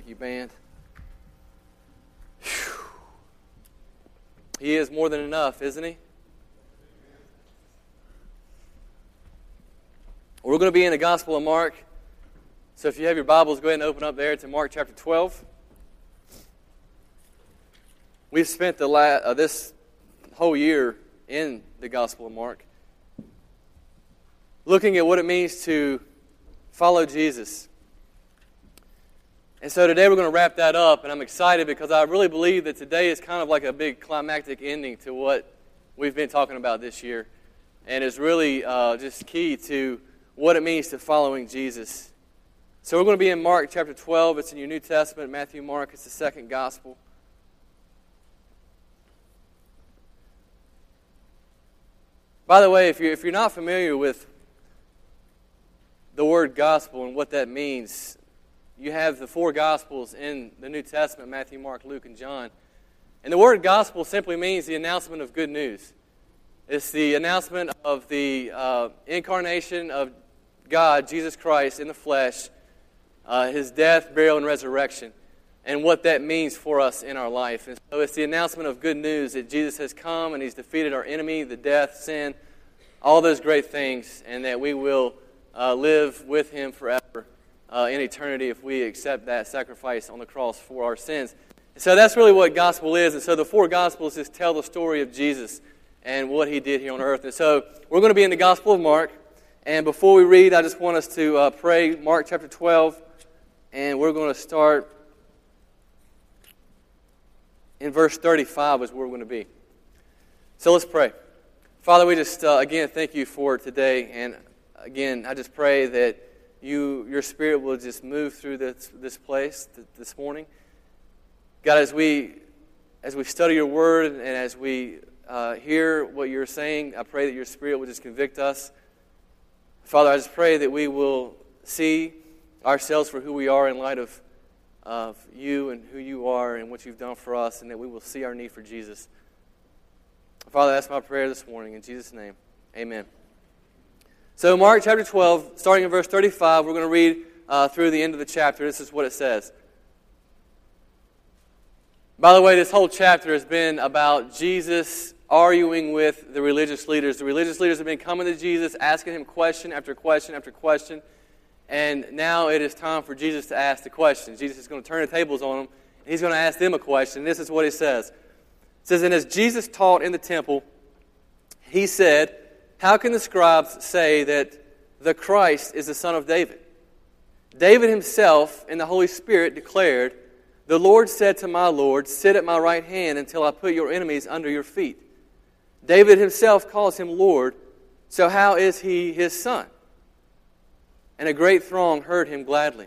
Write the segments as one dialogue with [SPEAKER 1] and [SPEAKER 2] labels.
[SPEAKER 1] Thank you, band. Whew. He is more than enough, isn't he? We're going to be in the Gospel of Mark. So if you have your Bibles, go ahead and open up there to Mark chapter 12. We've spent the la- uh, this whole year in the Gospel of Mark looking at what it means to follow Jesus. And so today we're going to wrap that up, and I'm excited because I really believe that today is kind of like a big climactic ending to what we've been talking about this year, and is really uh, just key to what it means to following Jesus. So we're going to be in Mark chapter 12. It's in your New Testament, Matthew, Mark. It's the second gospel. By the way, if you're, if you're not familiar with the word gospel and what that means, you have the four Gospels in the New Testament Matthew, Mark, Luke, and John. And the word gospel simply means the announcement of good news. It's the announcement of the uh, incarnation of God, Jesus Christ, in the flesh, uh, his death, burial, and resurrection, and what that means for us in our life. And so it's the announcement of good news that Jesus has come and he's defeated our enemy, the death, sin, all those great things, and that we will uh, live with him forever uh, in eternity if we accept that sacrifice on the cross for our sins. so that's really what gospel is. And so the four gospels just tell the story of Jesus and what he did here on earth. And so we're going to be in the Gospel of Mark. And before we read, I just want us to uh, pray Mark chapter 12. And we're going to start in verse 35 is where we're going to be. So let's pray. Father, we just, uh, again, thank you for today. And again, I just pray that you, your spirit will just move through this, this place this morning. God, as we, as we study your word and as we uh, hear what you're saying, I pray that your spirit will just convict us. Father, I just pray that we will see ourselves for who we are in light of, of you and who you are and what you've done for us, and that we will see our need for Jesus. Father, that's my prayer this morning. In Jesus' name, amen. So, Mark chapter 12, starting in verse 35, we're going to read uh, through the end of the chapter. This is what it says. By the way, this whole chapter has been about Jesus arguing with the religious leaders. The religious leaders have been coming to Jesus, asking him question after question after question. And now it is time for Jesus to ask the question. Jesus is going to turn the tables on them. And he's going to ask them a question. This is what he says. It says, And as Jesus taught in the temple, he said, how can the scribes say that the Christ is the son of David? David himself and the Holy Spirit declared, The Lord said to my Lord, Sit at my right hand until I put your enemies under your feet. David himself calls him Lord, so how is he his son? And a great throng heard him gladly.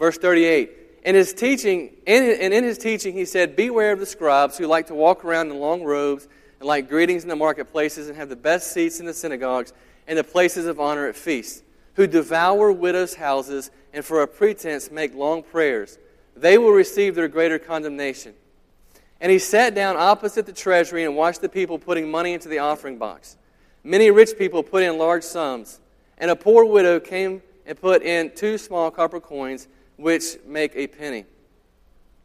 [SPEAKER 1] Verse 38 In his teaching, and in his teaching, he said, Beware of the scribes who like to walk around in long robes and like greetings in the marketplaces and have the best seats in the synagogues and the places of honor at feasts, who devour widows' houses and for a pretense make long prayers. They will receive their greater condemnation. And he sat down opposite the treasury and watched the people putting money into the offering box. Many rich people put in large sums, and a poor widow came and put in two small copper coins, which make a penny.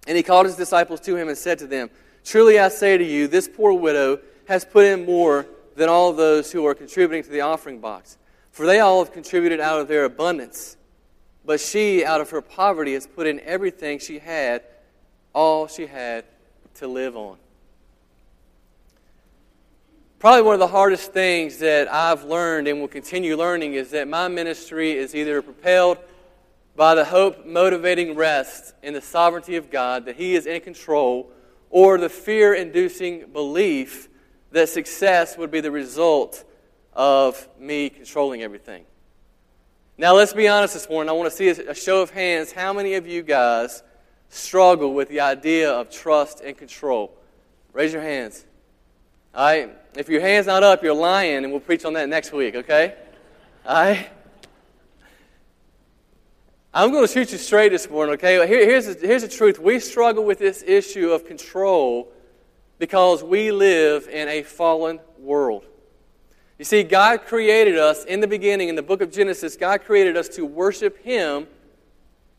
[SPEAKER 1] And he called his disciples to him and said to them, Truly I say to you, this poor widow has put in more than all those who are contributing to the offering box. For they all have contributed out of their abundance. But she, out of her poverty, has put in everything she had, all she had to live on. Probably one of the hardest things that I've learned and will continue learning is that my ministry is either propelled by the hope motivating rest in the sovereignty of God, that He is in control or the fear inducing belief that success would be the result of me controlling everything. Now, let's be honest this morning. I want to see a show of hands. How many of you guys struggle with the idea of trust and control? Raise your hands. All right? If your hand's not up, you're lying, and we'll preach on that next week, okay? All right? I'm going to shoot you straight this morning, okay? Here, here's, the, here's the truth. We struggle with this issue of control because we live in a fallen world. You see, God created us in the beginning, in the book of Genesis, God created us to worship Him,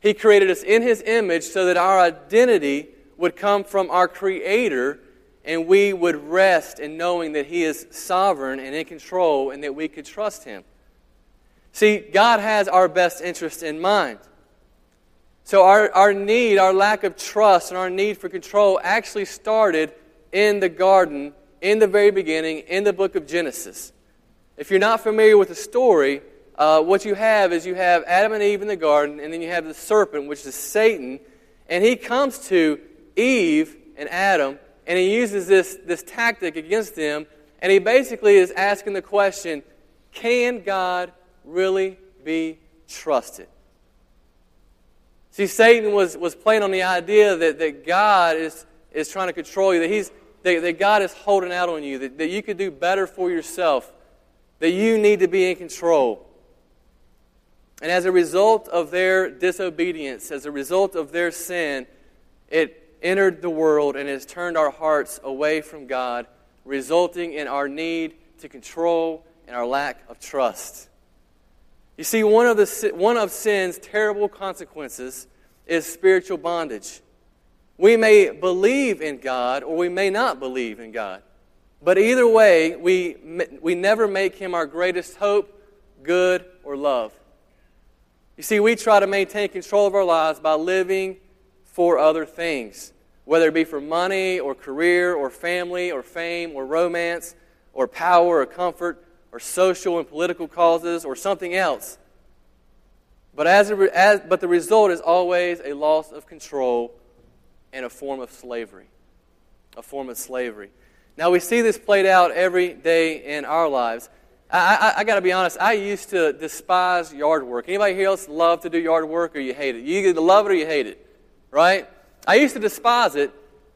[SPEAKER 1] He created us in His image so that our identity would come from our Creator and we would rest in knowing that He is sovereign and in control and that we could trust Him. See, God has our best interest in mind. So, our, our need, our lack of trust, and our need for control actually started in the garden, in the very beginning, in the book of Genesis. If you're not familiar with the story, uh, what you have is you have Adam and Eve in the garden, and then you have the serpent, which is Satan, and he comes to Eve and Adam, and he uses this, this tactic against them, and he basically is asking the question can God really be trusted? See, Satan was, was playing on the idea that, that God is, is trying to control you, that, he's, that, that God is holding out on you, that, that you could do better for yourself, that you need to be in control. And as a result of their disobedience, as a result of their sin, it entered the world and has turned our hearts away from God, resulting in our need to control and our lack of trust. You see, one of, the, one of sin's terrible consequences is spiritual bondage. We may believe in God or we may not believe in God. But either way, we, we never make Him our greatest hope, good, or love. You see, we try to maintain control of our lives by living for other things whether it be for money or career or family or fame or romance or power or comfort or social and political causes or something else. But, as, a, as but the result is always a loss of control and a form of slavery. A form of slavery. Now, we see this played out every day in our lives. I, I, I got to be honest, I used to despise yard work. Anybody here else love to do yard work or you hate it? You either love it or you hate it, right? I used to despise it,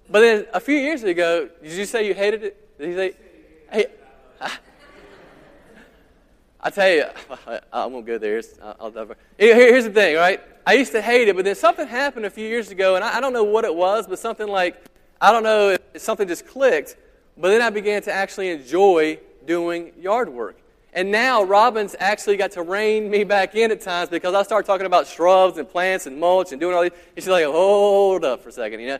[SPEAKER 1] but then a few years ago, did you say you hated it? Did you say, hey, tell you, I won't go there. I'll, Here's the thing, right? I used to hate it, but then something happened a few years ago, and I, I don't know what it was, but something like, I don't know something just clicked, but then I began to actually enjoy doing yard work. And now Robin's actually got to rein me back in at times because I start talking about shrubs and plants and mulch and doing all these. And she's like, hold up for a second, you know.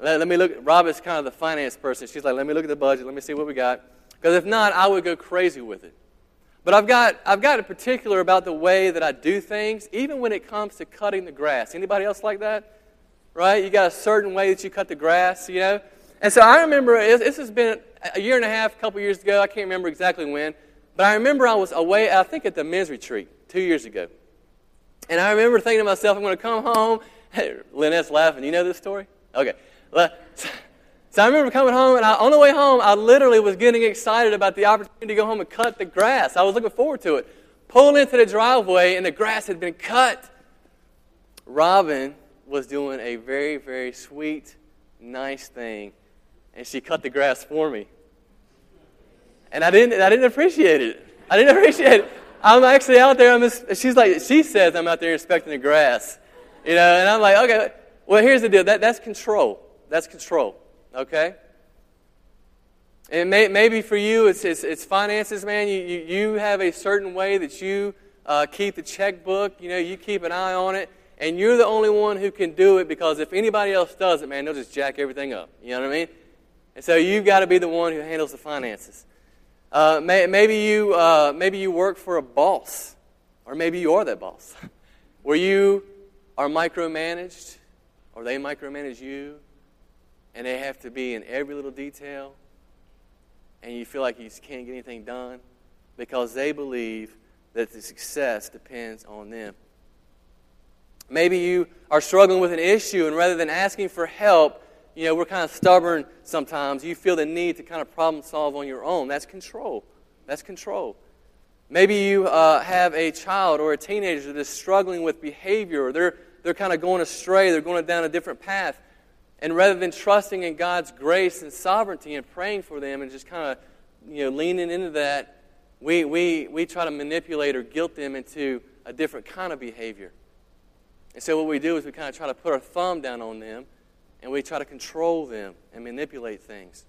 [SPEAKER 1] Let, let me look. Robin's kind of the finance person. She's like, let me look at the budget. Let me see what we got. Because if not, I would go crazy with it. But I've got, I've got a particular about the way that I do things, even when it comes to cutting the grass. Anybody else like that? Right? You got a certain way that you cut the grass, you know? And so I remember, this has been a year and a half, a couple years ago. I can't remember exactly when. But I remember I was away, I think at the men's retreat two years ago. And I remember thinking to myself, I'm going to come home. Hey, Lynette's laughing. You know this story? Okay. So I remember coming home, and I, on the way home, I literally was getting excited about the opportunity to go home and cut the grass. I was looking forward to it. Pulling into the driveway, and the grass had been cut. Robin was doing a very, very sweet, nice thing, and she cut the grass for me. And I didn't, I didn't appreciate it. I didn't appreciate it. I'm actually out there. I'm, she's like, she says I'm out there inspecting the grass. You know, and I'm like, okay, well, here's the deal. That, that's control. That's control. Okay? And may, maybe for you, it's, it's, it's, finances, man. You, you, you have a certain way that you uh, keep the checkbook. You know, you keep an eye on it. And you're the only one who can do it because if anybody else does it, man, they'll just jack everything up. You know what I mean? And so you've got to be the one who handles the finances. Uh, may, maybe, you, uh, maybe you work for a boss, or maybe you are that boss, where you are micromanaged, or they micromanage you, and they have to be in every little detail, and you feel like you can't get anything done because they believe that the success depends on them. Maybe you are struggling with an issue, and rather than asking for help, you know, we're kind of stubborn sometimes. You feel the need to kind of problem solve on your own. That's control. That's control. Maybe you uh, have a child or a teenager that is struggling with behavior, or they're, they're kind of going astray, they're going down a different path. And rather than trusting in God's grace and sovereignty and praying for them and just kind of you know, leaning into that, we, we, we try to manipulate or guilt them into a different kind of behavior. And so what we do is we kind of try to put our thumb down on them and we try to control them and manipulate things.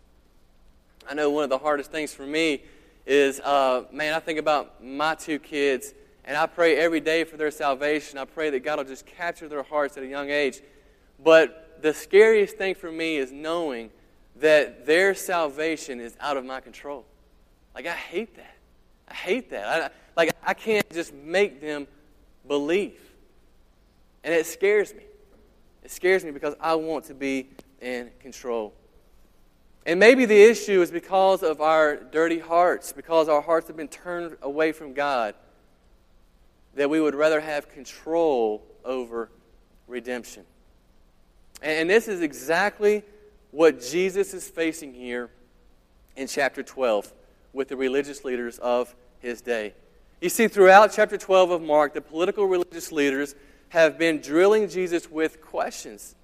[SPEAKER 1] I know one of the hardest things for me is, uh, man, I think about my two kids, And I pray every day for their salvation. I pray that God will just capture their hearts at a young age. But the scariest thing for me is knowing that their salvation is out of my control. Like, I hate that. I hate that. I, like, I can't just make them believe. And it scares me. It scares me because I want to be in control. And maybe the issue is because of our dirty hearts, because our hearts have been turned away from God, that we would rather have control over redemption. And this is exactly what Jesus is facing here in chapter 12 with the religious leaders of his day. You see, throughout chapter 12 of Mark, the political religious leaders have been drilling Jesus with questions.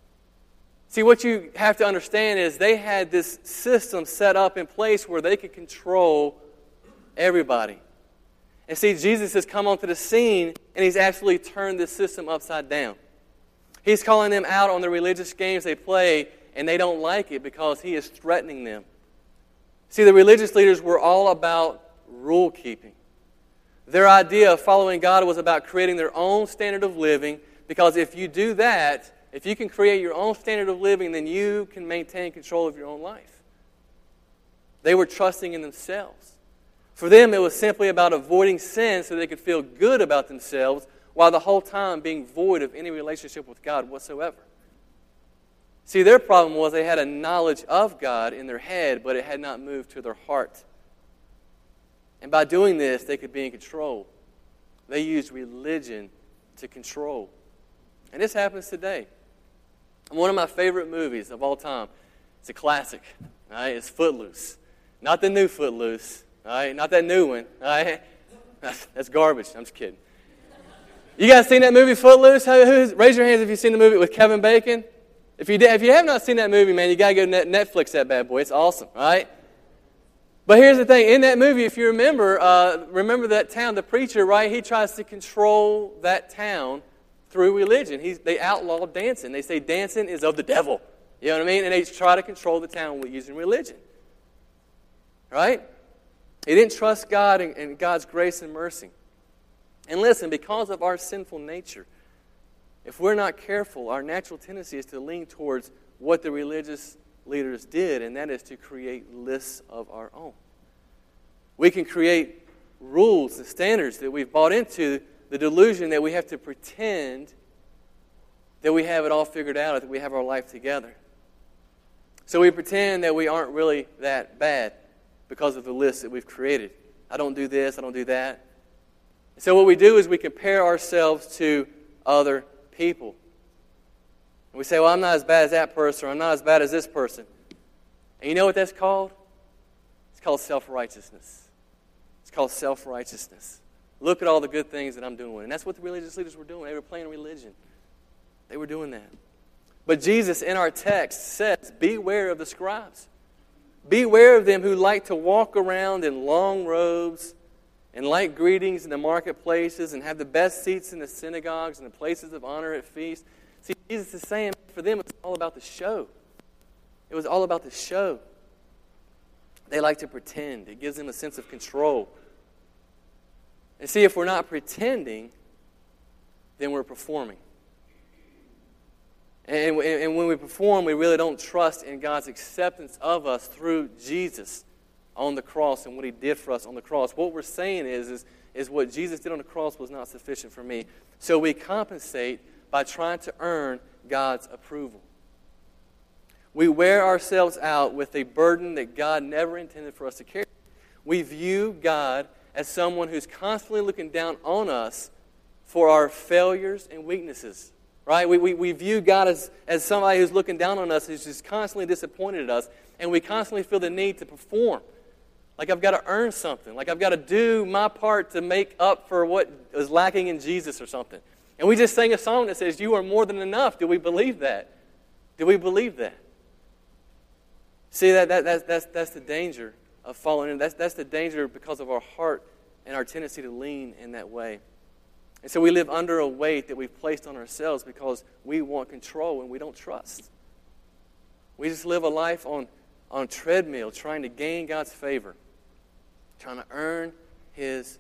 [SPEAKER 1] See, what you have to understand is they had this system set up in place where they could control everybody. And see, Jesus has come onto the scene and he's actually turned this system upside down. He's calling them out on the religious games they play, and they don't like it because he is threatening them. See, the religious leaders were all about rule keeping. Their idea of following God was about creating their own standard of living because if you do that, if you can create your own standard of living, then you can maintain control of your own life. They were trusting in themselves. For them, it was simply about avoiding sin so they could feel good about themselves while the whole time being void of any relationship with God whatsoever. See, their problem was they had a knowledge of God in their head, but it had not moved to their heart. And by doing this, they could be in control. They used religion to control. And this happens today. One of my favorite movies of all time. It's a classic. Right? It's Footloose. Not the new Footloose. Right? Not that new one. Right? That's, that's garbage. I'm just kidding. You guys seen that movie Footloose? Who's, raise your hands if you've seen the movie with Kevin Bacon. If you, did, if you have not seen that movie, man, you got to go to Netflix that bad boy. It's awesome, right? But here's the thing. In that movie, if you remember, uh, remember that town, the preacher, right? He tries to control that town through religion. He's, they outlaw dancing. They say dancing is of the devil. You know what I mean? And they try to control the town using religion. Right? He didn't trust God and, and God's grace and mercy. And listen, because of our sinful nature, if we're not careful, our natural tendency is to lean towards what the religious leaders did, and that is to create lists of our own. We can create rules and standards that we've bought into the delusion that we have to pretend that we have it all figured out, that we have our life together. So we pretend that we aren't really that bad because of the list that we've created. I don't do this, I don't do that. So what we do is we compare ourselves to other people. And we say, well, I'm not as bad as that person, or I'm not as bad as this person. And you know what that's called? It's called self righteousness. It's called self righteousness. Look at all the good things that I'm doing. And that's what the religious leaders were doing. They were playing religion, they were doing that. But Jesus, in our text, says, Beware of the scribes. Beware of them who like to walk around in long robes and like greetings in the marketplaces and have the best seats in the synagogues and the places of honor at feasts. See, Jesus is saying for them it's all about the show. It was all about the show. They like to pretend, it gives them a sense of control. And see, if we're not pretending, then we're performing. And, and when we perform, we really don't trust in God's acceptance of us through Jesus on the cross and what he did for us on the cross. What we're saying is, is, is what Jesus did on the cross was not sufficient for me. So we compensate by trying to earn God's approval. We wear ourselves out with a burden that God never intended for us to carry. We view God as someone who's constantly looking down on us for our failures and weaknesses. Right? We, we, we view God as, as somebody who's looking down on us, who's just constantly disappointed at us, and we constantly feel the need to perform. Like I've got to earn something. Like I've got to do my part to make up for what is lacking in Jesus or something. And we just sang a song that says, You are more than enough. Do we believe that? Do we believe that? See, that, that, that's, that's, that's the danger of falling in. That's, that's the danger because of our heart and our tendency to lean in that way. And so we live under a weight that we've placed on ourselves because we want control and we don't trust. We just live a life on on treadmill trying to gain God's favor, trying to earn His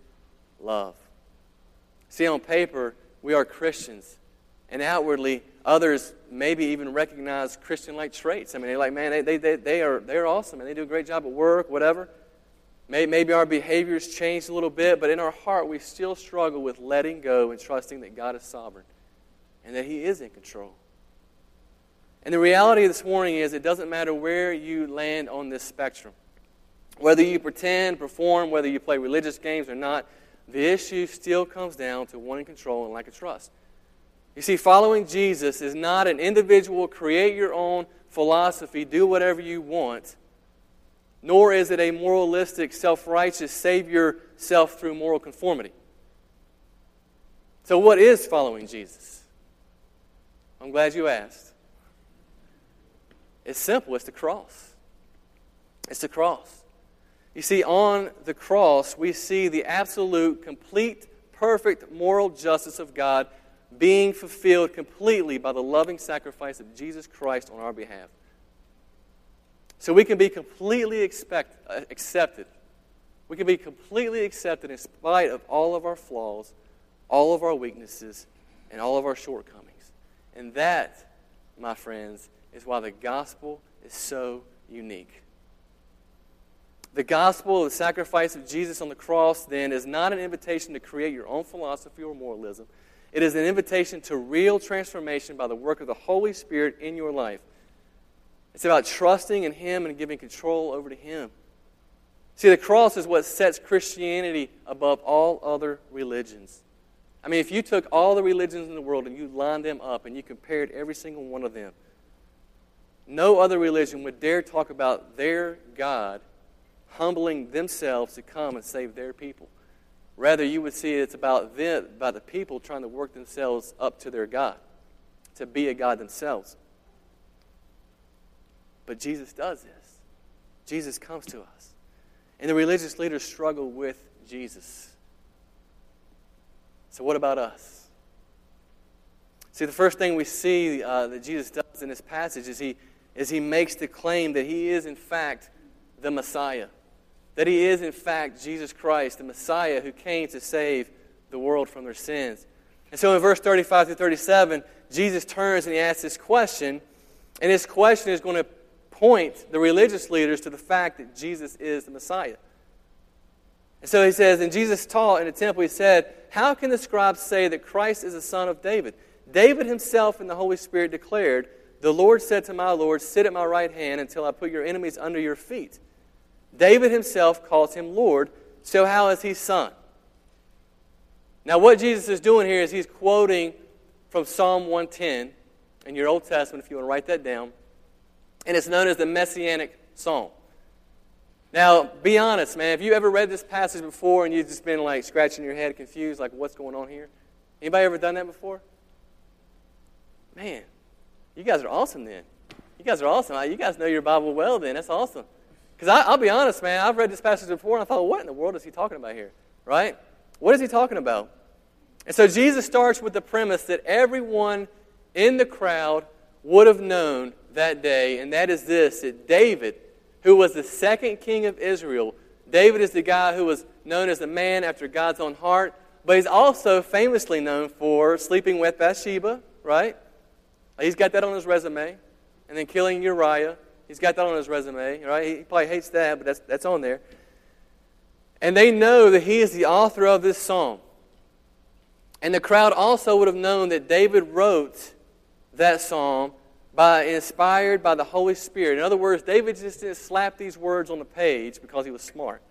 [SPEAKER 1] love. See, on paper, we are Christians. And outwardly, others maybe even recognize Christian like traits. I mean, they're like, man, they, they, they, they, are, they're awesome and they do a great job at work, whatever. Maybe our behaviors changed a little bit, but in our heart, we still struggle with letting go and trusting that God is sovereign and that He is in control. And the reality of this morning is it doesn't matter where you land on this spectrum. Whether you pretend, perform, whether you play religious games or not, the issue still comes down to wanting control and lack of trust. You see, following Jesus is not an individual, create your own philosophy, do whatever you want, nor is it a moralistic, self righteous, save yourself through moral conformity. So, what is following Jesus? I'm glad you asked. It's simple it's the cross. It's the cross. You see, on the cross, we see the absolute, complete, perfect moral justice of God being fulfilled completely by the loving sacrifice of Jesus Christ on our behalf. So we can be completely expect, uh, accepted. We can be completely accepted in spite of all of our flaws, all of our weaknesses, and all of our shortcomings. And that, my friends, is why the gospel is so unique. The gospel, of the sacrifice of Jesus on the cross, then, is not an invitation to create your own philosophy or moralism. It is an invitation to real transformation by the work of the Holy Spirit in your life. It's about trusting in Him and giving control over to Him. See, the cross is what sets Christianity above all other religions. I mean, if you took all the religions in the world and you lined them up and you compared every single one of them, no other religion would dare talk about their God humbling themselves to come and save their people. Rather, you would see it's about them, about the people trying to work themselves up to their God, to be a God themselves. But Jesus does this. Jesus comes to us. And the religious leaders struggle with Jesus. So, what about us? See, the first thing we see uh, that Jesus does in this passage is he, is he makes the claim that he is, in fact, the Messiah that he is, in fact, Jesus Christ, the Messiah who came to save the world from their sins. And so in verse 35 through 37, Jesus turns and he asks this question, and this question is going to point the religious leaders to the fact that Jesus is the Messiah. And so he says, and Jesus taught in the temple, he said, How can the scribes say that Christ is the son of David? David himself and the Holy Spirit declared, The Lord said to my Lord, Sit at my right hand until I put your enemies under your feet. David himself calls him Lord, so how is he son? Now, what Jesus is doing here is he's quoting from Psalm 110 in your Old Testament, if you want to write that down. And it's known as the Messianic Psalm. Now, be honest, man. Have you ever read this passage before and you've just been like scratching your head, confused, like what's going on here? Anybody ever done that before? Man, you guys are awesome then. You guys are awesome. You guys know your Bible well then. That's awesome. Because I'll be honest, man, I've read this passage before and I thought, what in the world is he talking about here? Right? What is he talking about? And so Jesus starts with the premise that everyone in the crowd would have known that day, and that is this that David, who was the second king of Israel, David is the guy who was known as the man after God's own heart, but he's also famously known for sleeping with Bathsheba, right? He's got that on his resume, and then killing Uriah. He's got that on his resume, right? He probably hates that, but that's, that's on there. And they know that he is the author of this psalm. And the crowd also would have known that David wrote that psalm by inspired by the Holy Spirit. In other words, David just didn't slap these words on the page because he was smart.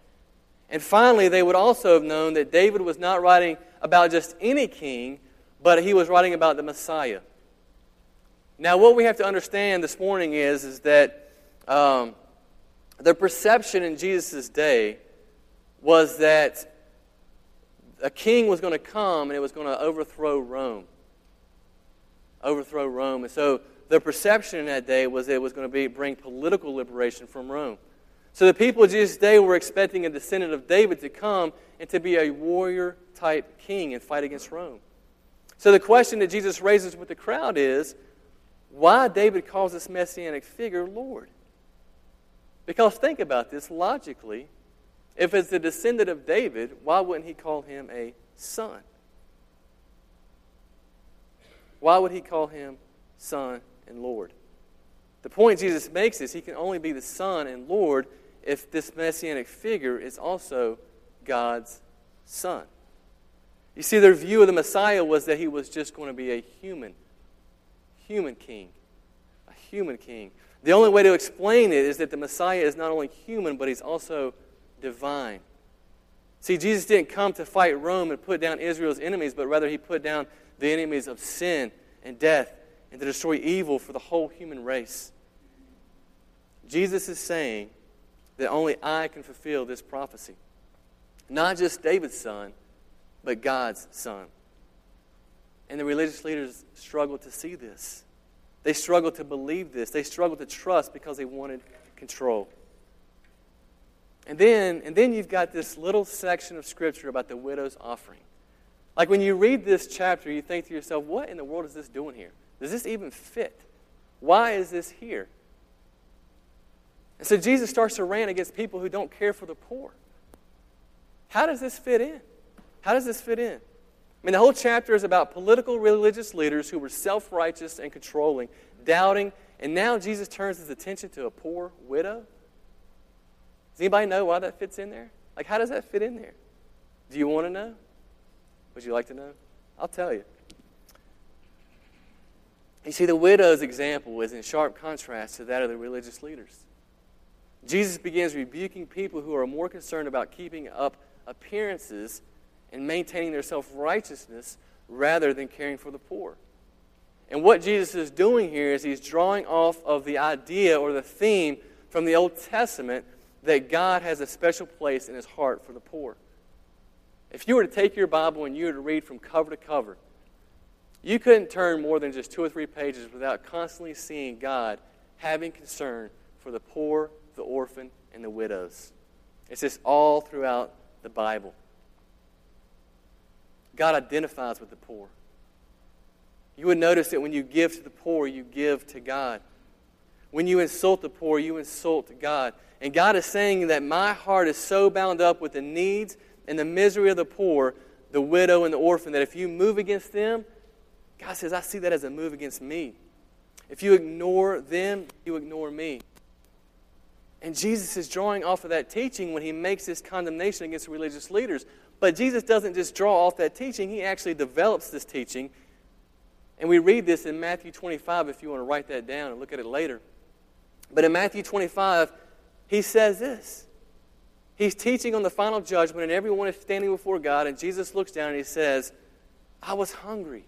[SPEAKER 1] And finally, they would also have known that David was not writing about just any king, but he was writing about the Messiah. Now, what we have to understand this morning is, is that um, the perception in Jesus' day was that a king was going to come and it was going to overthrow Rome. Overthrow Rome. And so the perception in that day was it was going to be, bring political liberation from Rome. So the people of Jesus' day were expecting a descendant of David to come and to be a warrior type king and fight against Rome. So the question that Jesus raises with the crowd is why David calls this messianic figure Lord? Because think about this logically. If it's the descendant of David, why wouldn't he call him a son? Why would he call him Son and Lord? The point Jesus makes is he can only be the Son and Lord if this messianic figure is also God's Son. You see, their view of the Messiah was that he was just going to be a human, human king. A human king. The only way to explain it is that the Messiah is not only human, but he's also divine. See, Jesus didn't come to fight Rome and put down Israel's enemies, but rather he put down the enemies of sin and death and to destroy evil for the whole human race. Jesus is saying that only I can fulfill this prophecy. Not just David's son, but God's son. And the religious leaders struggled to see this. They struggled to believe this. They struggled to trust because they wanted control. And then, and then you've got this little section of scripture about the widow's offering. Like when you read this chapter, you think to yourself, what in the world is this doing here? Does this even fit? Why is this here? And so Jesus starts to rant against people who don't care for the poor. How does this fit in? How does this fit in? I mean, the whole chapter is about political religious leaders who were self righteous and controlling, doubting, and now Jesus turns his attention to a poor widow. Does anybody know why that fits in there? Like, how does that fit in there? Do you want to know? Would you like to know? I'll tell you. You see, the widow's example is in sharp contrast to that of the religious leaders. Jesus begins rebuking people who are more concerned about keeping up appearances and maintaining their self righteousness rather than caring for the poor. And what Jesus is doing here is he's drawing off of the idea or the theme from the Old Testament that God has a special place in his heart for the poor. If you were to take your Bible and you were to read from cover to cover, you couldn't turn more than just two or three pages without constantly seeing God having concern for the poor, the orphan, and the widows. It's just all throughout the Bible. God identifies with the poor. You would notice that when you give to the poor, you give to God. When you insult the poor, you insult God. And God is saying that my heart is so bound up with the needs and the misery of the poor, the widow and the orphan, that if you move against them, God says, I see that as a move against me. If you ignore them, you ignore me. And Jesus is drawing off of that teaching when he makes this condemnation against religious leaders. But Jesus doesn't just draw off that teaching, he actually develops this teaching. And we read this in Matthew 25 if you want to write that down and look at it later. But in Matthew 25, he says this. He's teaching on the final judgment, and everyone is standing before God, and Jesus looks down and he says, I was hungry,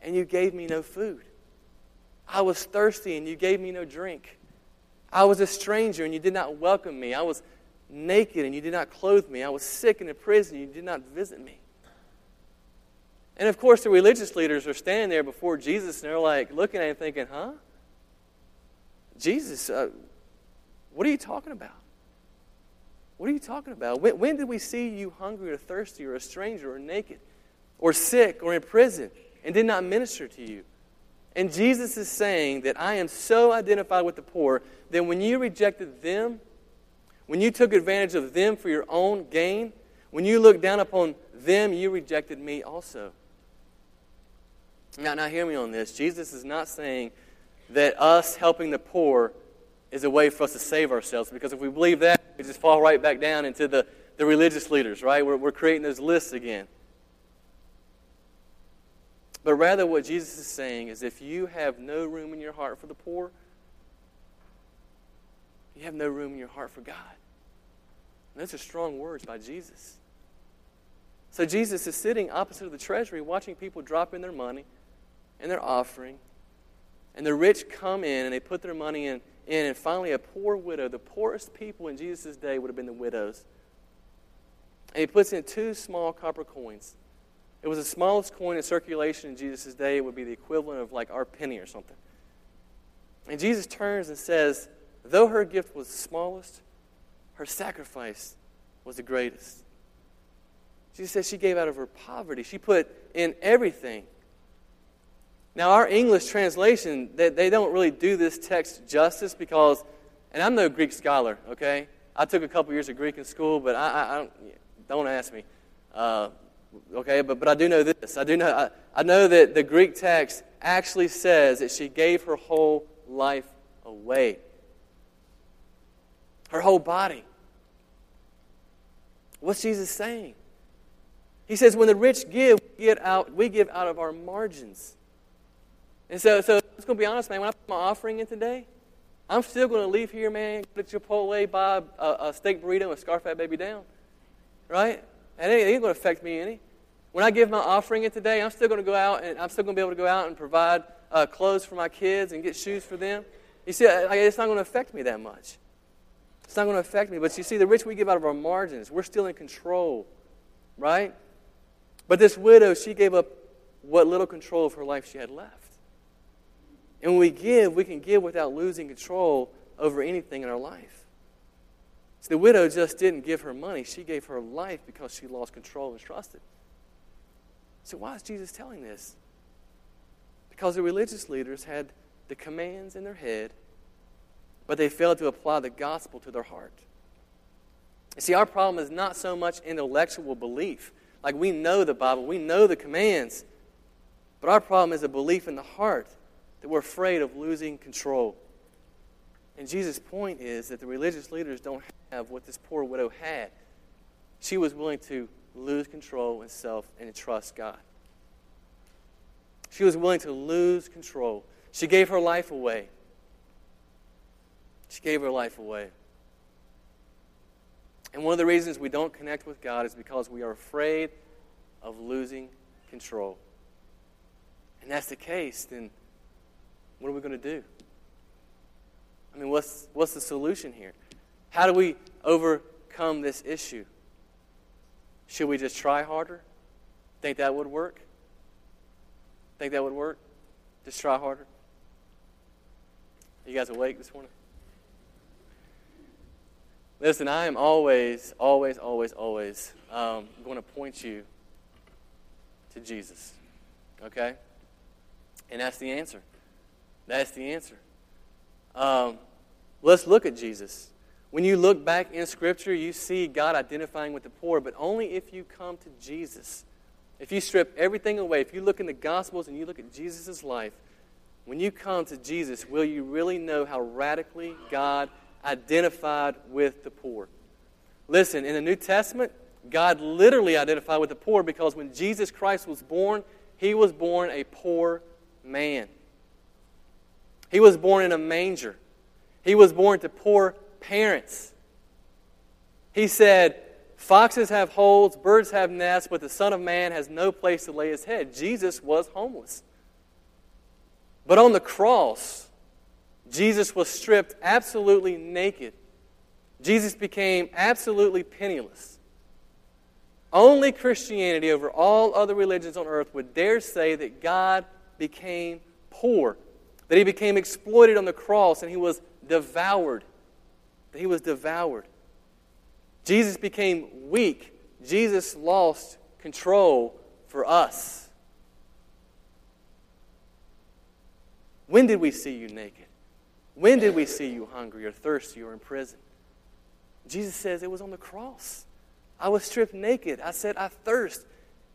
[SPEAKER 1] and you gave me no food. I was thirsty, and you gave me no drink. I was a stranger, and you did not welcome me. I was naked and you did not clothe me. I was sick and in prison and you did not visit me. And of course, the religious leaders are standing there before Jesus and they're like looking at him thinking, huh? Jesus, uh, what are you talking about? What are you talking about? When, when did we see you hungry or thirsty or a stranger or naked or sick or in prison and did not minister to you? And Jesus is saying that I am so identified with the poor that when you rejected them, when you took advantage of them for your own gain, when you looked down upon them, you rejected me also. Now, now hear me on this. Jesus is not saying that us helping the poor is a way for us to save ourselves, because if we believe that, we just fall right back down into the, the religious leaders, right? We're, we're creating those lists again. But rather, what Jesus is saying is if you have no room in your heart for the poor, you have no room in your heart for God. And those are strong words by Jesus. So Jesus is sitting opposite of the treasury, watching people drop in their money and their offering. And the rich come in and they put their money in, in. And finally, a poor widow, the poorest people in Jesus' day would have been the widows. And he puts in two small copper coins. It was the smallest coin in circulation in Jesus' day. It would be the equivalent of like our penny or something. And Jesus turns and says, Though her gift was the smallest, her sacrifice was the greatest. She says she gave out of her poverty. She put in everything. Now, our English translation, they, they don't really do this text justice because, and I'm no Greek scholar, okay? I took a couple years of Greek in school, but I, I, I don't, don't ask me. Uh, Okay, but, but I do know this. I do know, I, I know that the Greek text actually says that she gave her whole life away. Her whole body. What's Jesus saying? He says, when the rich give, we, get out, we give out of our margins. And so, so I'm just going to be honest, man. When I put my offering in today, I'm still going to leave here, man, go to Chipotle, buy a, a steak burrito and scarf that baby down. Right? And it ain't going to affect me any. When I give my offering in today, I'm still going to go out and I'm still going to be able to go out and provide uh, clothes for my kids and get shoes for them. You see, it's not going to affect me that much. It's not going to affect me. But you see, the rich we give out of our margins, we're still in control, right? But this widow, she gave up what little control of her life she had left. And when we give, we can give without losing control over anything in our life. See, the widow just didn't give her money, she gave her life because she lost control and trusted. So, why is Jesus telling this? Because the religious leaders had the commands in their head, but they failed to apply the gospel to their heart. You see, our problem is not so much intellectual belief. Like we know the Bible, we know the commands, but our problem is a belief in the heart that we're afraid of losing control. And Jesus' point is that the religious leaders don't have what this poor widow had. She was willing to lose control and self and trust God. She was willing to lose control. She gave her life away. She gave her life away. And one of the reasons we don't connect with God is because we are afraid of losing control. And that's the case, then what are we going to do? I mean, what's, what's the solution here? How do we overcome this issue? Should we just try harder? Think that would work? Think that would work? Just try harder? Are you guys awake this morning? Listen, I am always, always, always, always um, going to point you to Jesus. Okay? And that's the answer. That's the answer. Um, let's look at Jesus. When you look back in Scripture, you see God identifying with the poor, but only if you come to Jesus. If you strip everything away, if you look in the Gospels and you look at Jesus' life, when you come to Jesus, will you really know how radically God identified with the poor? Listen, in the New Testament, God literally identified with the poor because when Jesus Christ was born, he was born a poor man. He was born in a manger. He was born to poor parents. He said, Foxes have holes, birds have nests, but the Son of Man has no place to lay his head. Jesus was homeless. But on the cross, Jesus was stripped absolutely naked. Jesus became absolutely penniless. Only Christianity over all other religions on earth would dare say that God became poor that he became exploited on the cross and he was devoured. That he was devoured. Jesus became weak. Jesus lost control for us. When did we see you naked? When did we see you hungry or thirsty or in prison? Jesus says it was on the cross. I was stripped naked. I said, I thirst.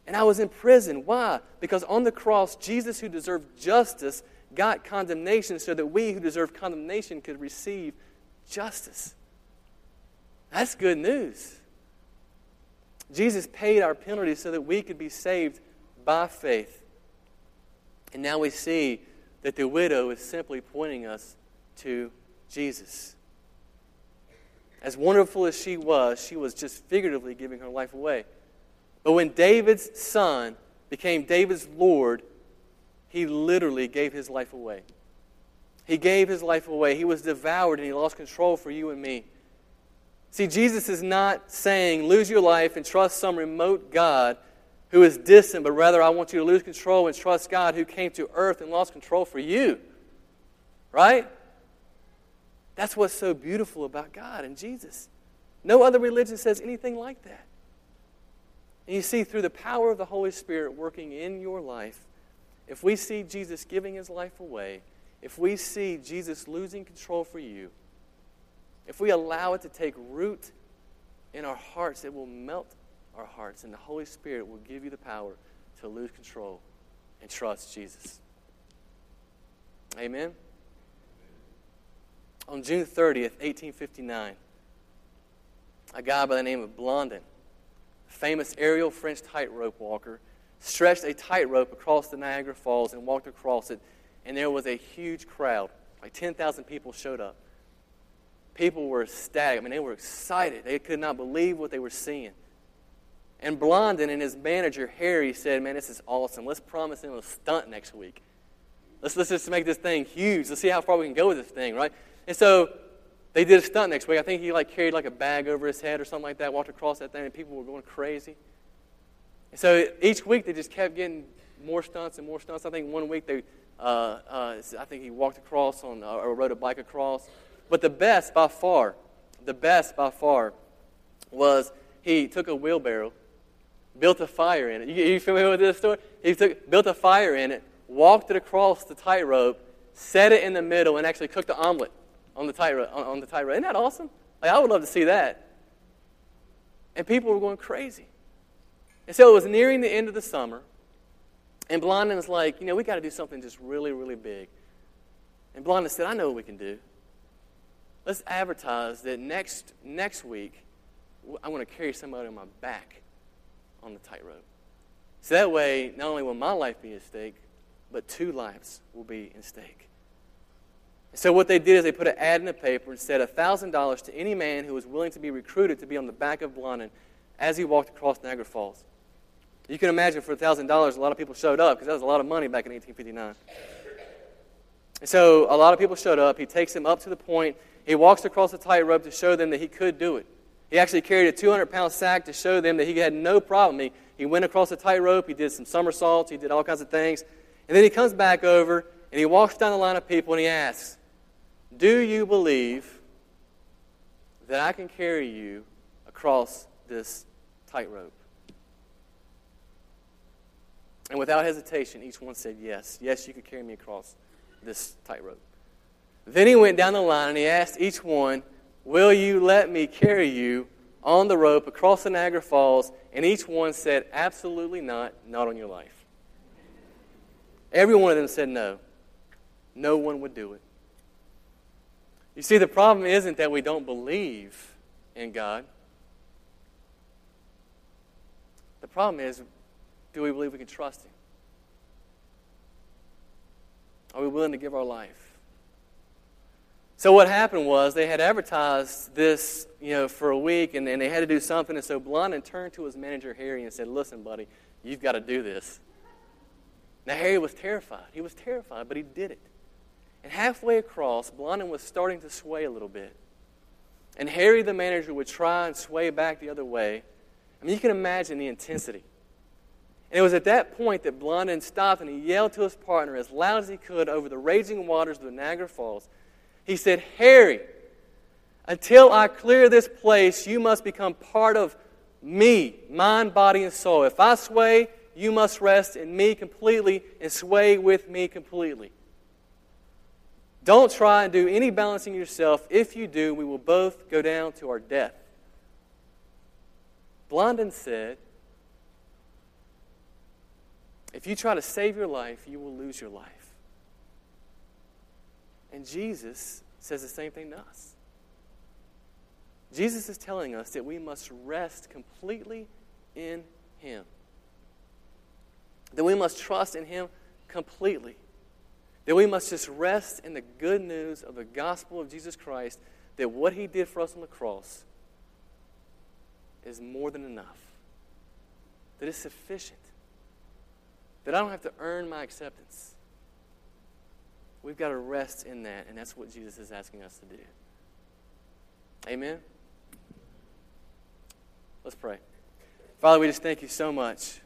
[SPEAKER 1] And I was in prison. Why? Because on the cross, Jesus, who deserved justice, got condemnation so that we who deserve condemnation could receive justice. That's good news. Jesus paid our penalty so that we could be saved by faith. And now we see that the widow is simply pointing us to Jesus. As wonderful as she was, she was just figuratively giving her life away. But when David's son became David's Lord, he literally gave his life away. He gave his life away. He was devoured and he lost control for you and me. See, Jesus is not saying lose your life and trust some remote God who is distant, but rather I want you to lose control and trust God who came to earth and lost control for you. Right? That's what's so beautiful about God and Jesus. No other religion says anything like that. And you see, through the power of the Holy Spirit working in your life, if we see Jesus giving his life away, if we see Jesus losing control for you, if we allow it to take root in our hearts, it will melt our hearts, and the Holy Spirit will give you the power to lose control and trust Jesus. Amen. On June 30th, 1859, a guy by the name of Blondin, a famous aerial French tightrope walker, stretched a tightrope across the Niagara Falls and walked across it, and there was a huge crowd. Like 10,000 people showed up. People were ecstatic. I mean, they were excited. They could not believe what they were seeing. And Blondin and his manager, Harry, said, Man, this is awesome. Let's promise him a stunt next week. Let's, let's just make this thing huge. Let's see how far we can go with this thing, right? And so they did a stunt next week. I think he like carried like a bag over his head or something like that, walked across that thing, and people were going crazy. And so each week they just kept getting more stunts and more stunts. I think one week they, uh, uh, I think he walked across on uh, or rode a bike across. But the best by far, the best by far, was he took a wheelbarrow, built a fire in it. You, you familiar with this story? He took, built a fire in it, walked it across the tightrope, set it in the middle, and actually cooked the omelet on the tightrope. On, on the tightrope. Isn't that awesome? Like, I would love to see that. And people were going crazy. And so it was nearing the end of the summer, and Blondin was like, you know, we got to do something just really, really big. And Blondin said, I know what we can do. Let's advertise that next, next week, I want to carry somebody on my back on the tightrope. So that way, not only will my life be at stake, but two lives will be in stake. So what they did is they put an ad in the paper and said $1,000 to any man who was willing to be recruited to be on the back of Blondin as he walked across Niagara Falls. You can imagine for $1,000, a lot of people showed up because that was a lot of money back in 1859. And so a lot of people showed up. He takes them up to the point. He walks across the tightrope to show them that he could do it. He actually carried a 200 pound sack to show them that he had no problem. He, he went across the tightrope. He did some somersaults. He did all kinds of things. And then he comes back over and he walks down the line of people and he asks, do you believe that I can carry you across this tightrope? And without hesitation, each one said, Yes, yes, you could carry me across this tightrope. Then he went down the line and he asked each one, Will you let me carry you on the rope across the Niagara Falls? And each one said, Absolutely not, not on your life. Every one of them said no. No one would do it. You see, the problem isn't that we don't believe in God. The problem is, do we believe we can trust Him? Are we willing to give our life? So what happened was they had advertised this, you know, for a week, and, and they had to do something. And so Blondin turned to his manager Harry and said, "Listen, buddy, you've got to do this." Now Harry was terrified. He was terrified, but he did it. And halfway across, Blondin was starting to sway a little bit. And Harry, the manager, would try and sway back the other way. I mean, you can imagine the intensity. And it was at that point that Blondin stopped and he yelled to his partner as loud as he could over the raging waters of the Niagara Falls. He said, Harry, until I clear this place, you must become part of me, mind, body, and soul. If I sway, you must rest in me completely and sway with me completely. Don't try and do any balancing yourself. If you do, we will both go down to our death. Blondin said, If you try to save your life, you will lose your life. And Jesus says the same thing to us. Jesus is telling us that we must rest completely in Him, that we must trust in Him completely. That we must just rest in the good news of the gospel of Jesus Christ, that what he did for us on the cross is more than enough, that it's sufficient, that I don't have to earn my acceptance. We've got to rest in that, and that's what Jesus is asking us to do. Amen? Let's pray. Father, we just thank you so much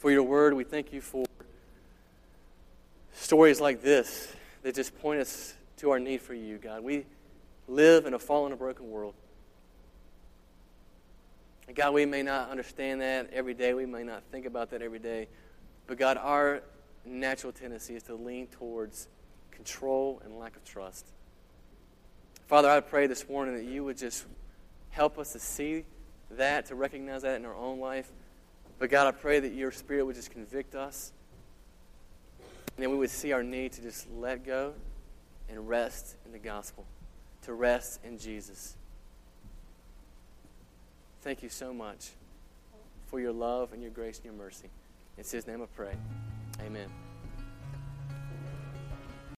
[SPEAKER 1] for your word. We thank you for stories like this that just point us to our need for you, God. We live in a fallen and broken world. And God, we may not understand that every day. We may not think about that every day. But God, our natural tendency is to lean towards control and lack of trust. Father, I pray this morning that you would just help us to see that, to recognize that in our own life. But God, I pray that your Spirit would just convict us. And then we would see our need to just let go and rest in the gospel, to rest in Jesus. Thank you so much for your love and your grace and your mercy. In His name I pray. Amen.